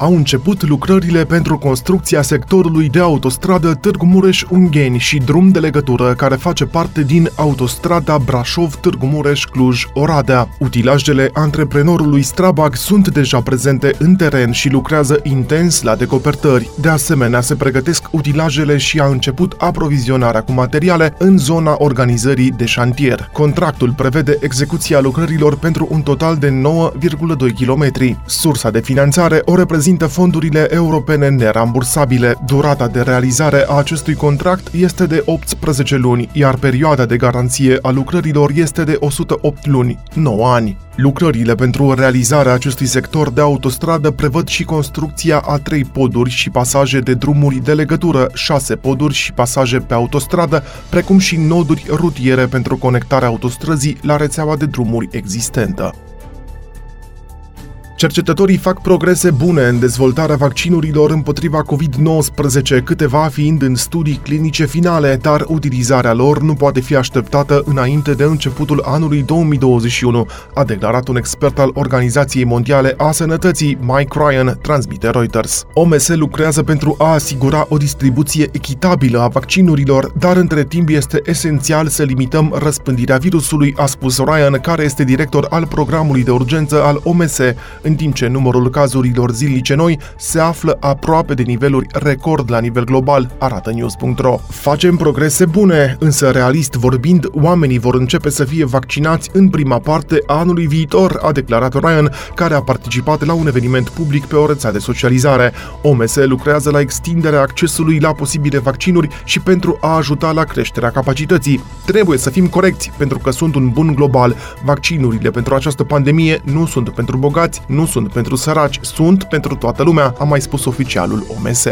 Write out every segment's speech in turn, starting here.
au început lucrările pentru construcția sectorului de autostradă Târgu Mureș-Ungheni și drum de legătură care face parte din autostrada Brașov-Târgu Mureș-Cluj-Oradea. Utilajele antreprenorului Strabag sunt deja prezente în teren și lucrează intens la decopertări. De asemenea, se pregătesc utilajele și a început aprovizionarea cu materiale în zona organizării de șantier. Contractul prevede execuția lucrărilor pentru un total de 9,2 km. Sursa de finanțare o reprezintă reprezintă fondurile europene nerambursabile. Durata de realizare a acestui contract este de 18 luni, iar perioada de garanție a lucrărilor este de 108 luni, 9 ani. Lucrările pentru realizarea acestui sector de autostradă prevăd și construcția a trei poduri și pasaje de drumuri de legătură, șase poduri și pasaje pe autostradă, precum și noduri rutiere pentru conectarea autostrăzii la rețeaua de drumuri existentă. Cercetătorii fac progrese bune în dezvoltarea vaccinurilor împotriva COVID-19, câteva fiind în studii clinice finale, dar utilizarea lor nu poate fi așteptată înainte de începutul anului 2021, a declarat un expert al Organizației Mondiale a Sănătății, Mike Ryan, transmite Reuters. OMS lucrează pentru a asigura o distribuție echitabilă a vaccinurilor, dar între timp este esențial să limităm răspândirea virusului, a spus Ryan, care este director al programului de urgență al OMS în timp ce numărul cazurilor zilnice noi se află aproape de niveluri record la nivel global, arată news.ro. Facem progrese bune, însă realist vorbind, oamenii vor începe să fie vaccinați în prima parte a anului viitor, a declarat Ryan, care a participat la un eveniment public pe o rețea de socializare. OMS lucrează la extinderea accesului la posibile vaccinuri și pentru a ajuta la creșterea capacității. Trebuie să fim corecți, pentru că sunt un bun global. Vaccinurile pentru această pandemie nu sunt pentru bogați, nu nu sunt. Pentru săraci, sunt pentru toată lumea, a mai spus oficialul OMS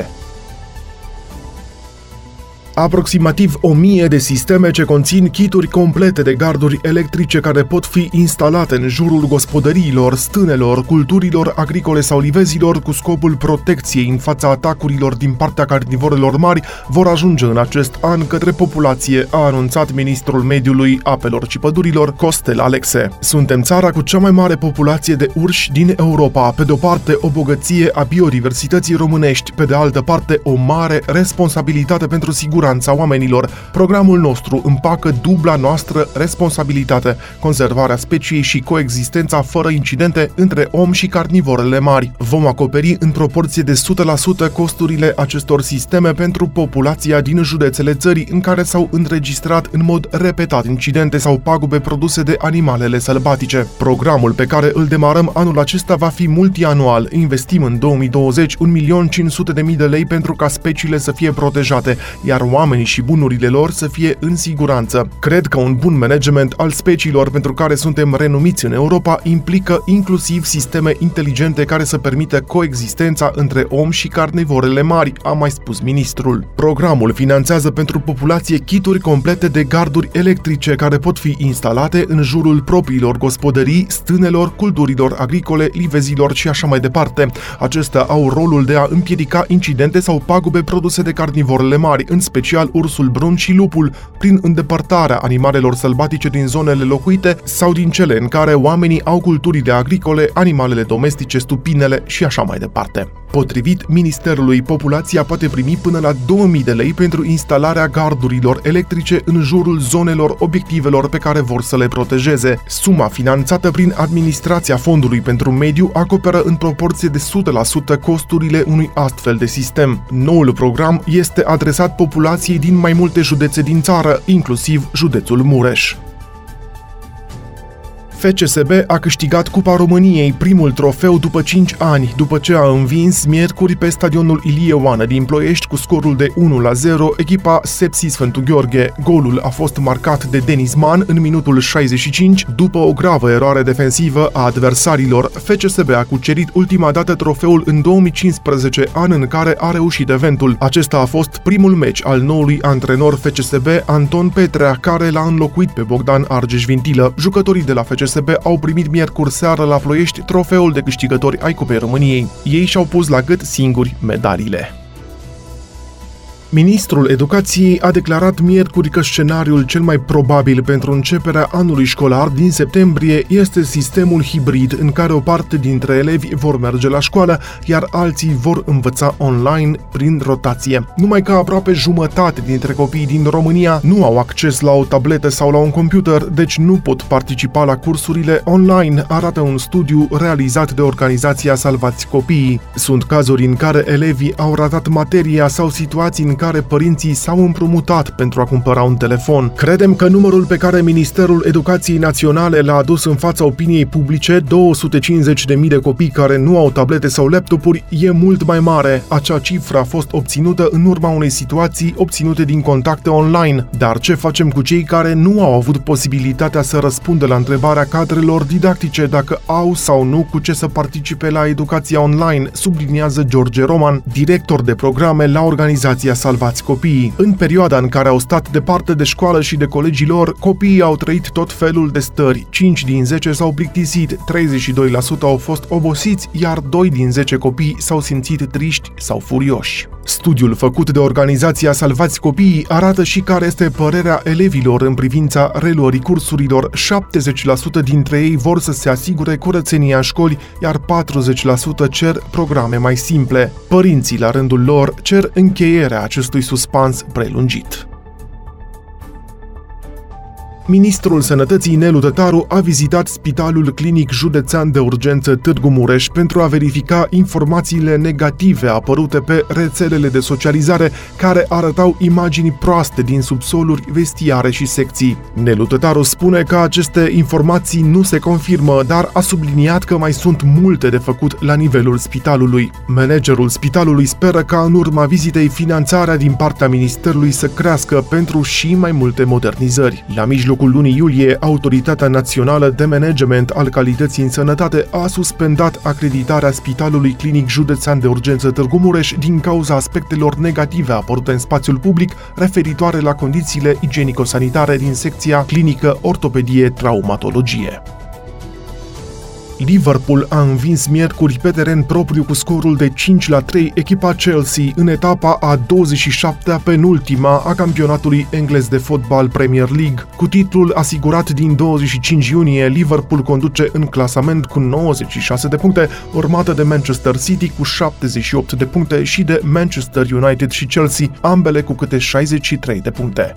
aproximativ 1000 de sisteme ce conțin kituri complete de garduri electrice care pot fi instalate în jurul gospodăriilor, stânelor, culturilor agricole sau livezilor cu scopul protecției în fața atacurilor din partea carnivorelor mari vor ajunge în acest an către populație, a anunțat ministrul mediului, apelor și pădurilor, Costel Alexe. Suntem țara cu cea mai mare populație de urși din Europa, pe de o parte o bogăție a biodiversității românești, pe de altă parte o mare responsabilitate pentru siguranță siguranța oamenilor. Programul nostru împacă dubla noastră responsabilitate, conservarea speciei și coexistența fără incidente între om și carnivorele mari. Vom acoperi în proporție de 100% costurile acestor sisteme pentru populația din județele țării în care s-au înregistrat în mod repetat incidente sau pagube produse de animalele sălbatice. Programul pe care îl demarăm anul acesta va fi multianual. Investim în 2020 1.500.000 de lei pentru ca speciile să fie protejate, iar oamenii și bunurile lor să fie în siguranță. Cred că un bun management al speciilor pentru care suntem renumiți în Europa implică inclusiv sisteme inteligente care să permită coexistența între om și carnivorele mari, a mai spus ministrul. Programul finanțează pentru populație kituri complete de garduri electrice care pot fi instalate în jurul propriilor gospodării, stânelor, culturilor agricole, livezilor și așa mai departe. Acestea au rolul de a împiedica incidente sau pagube produse de carnivorele mari, în special special ursul brun și lupul, prin îndepărtarea animalelor sălbatice din zonele locuite sau din cele în care oamenii au culturile agricole, animalele domestice, stupinele și așa mai departe. Potrivit Ministerului, populația poate primi până la 2000 de lei pentru instalarea gardurilor electrice în jurul zonelor obiectivelor pe care vor să le protejeze. Suma finanțată prin administrația Fondului pentru Mediu acoperă în proporție de 100% costurile unui astfel de sistem. Noul program este adresat populației din mai multe județe din țară, inclusiv județul Mureș. FCSB a câștigat Cupa României, primul trofeu după 5 ani, după ce a învins miercuri pe stadionul Ilie Oană din Ploiești cu scorul de 1 la 0 echipa Sepsi Sfântu Gheorghe. Golul a fost marcat de Denis Man în minutul 65 după o gravă eroare defensivă a adversarilor. FCSB a cucerit ultima dată trofeul în 2015, an în care a reușit eventul. Acesta a fost primul meci al noului antrenor FCSB Anton Petrea, care l-a înlocuit pe Bogdan Argeș Vintilă. Jucătorii de la FCSB FCSB au primit miercuri seară la Ploiești trofeul de câștigători ai Cupei României. Ei și-au pus la gât singuri medaliile. Ministrul Educației a declarat miercuri că scenariul cel mai probabil pentru începerea anului școlar din septembrie este sistemul hibrid în care o parte dintre elevi vor merge la școală, iar alții vor învăța online prin rotație. Numai că aproape jumătate dintre copiii din România nu au acces la o tabletă sau la un computer, deci nu pot participa la cursurile online, arată un studiu realizat de organizația Salvați Copiii. Sunt cazuri în care elevii au ratat materia sau situații în care părinții s-au împrumutat pentru a cumpăra un telefon. Credem că numărul pe care Ministerul Educației Naționale l-a adus în fața opiniei publice, 250.000 de copii care nu au tablete sau laptopuri, e mult mai mare. Acea cifră a fost obținută în urma unei situații obținute din contacte online. Dar ce facem cu cei care nu au avut posibilitatea să răspundă la întrebarea cadrelor didactice dacă au sau nu cu ce să participe la educația online, subliniază George Roman, director de programe la organizația Salvați Copiii. În perioada în care au stat departe de școală și de colegii lor, copiii au trăit tot felul de stări. 5 din 10 s-au plictisit, 32% au fost obosiți, iar 2 din 10 copii s-au simțit triști sau furioși. Studiul făcut de organizația Salvați Copiii arată și care este părerea elevilor în privința reluării cursurilor. 70% dintre ei vor să se asigure curățenia școli, iar 40% cer programe mai simple. Părinții, la rândul lor, cer încheierea acestui suspans prelungit. Ministrul Sănătății Nelu Tătaru a vizitat Spitalul Clinic Județean de Urgență Târgu Mureș pentru a verifica informațiile negative apărute pe rețelele de socializare care arătau imagini proaste din subsoluri, vestiare și secții. Nelu Tătaru spune că aceste informații nu se confirmă, dar a subliniat că mai sunt multe de făcut la nivelul spitalului. Managerul spitalului speră ca în urma vizitei finanțarea din partea ministerului să crească pentru și mai multe modernizări. La mijloc mijlocul lunii iulie, Autoritatea Națională de Management al Calității în Sănătate a suspendat acreditarea Spitalului Clinic Județean de Urgență Târgu Mureș din cauza aspectelor negative apărute în spațiul public referitoare la condițiile igienico-sanitare din secția clinică ortopedie traumatologie. Liverpool a învins miercuri pe teren propriu cu scorul de 5 la 3 echipa Chelsea în etapa a 27-a penultima a campionatului englez de fotbal Premier League. Cu titlul asigurat din 25 iunie, Liverpool conduce în clasament cu 96 de puncte, urmată de Manchester City cu 78 de puncte și de Manchester United și Chelsea, ambele cu câte 63 de puncte.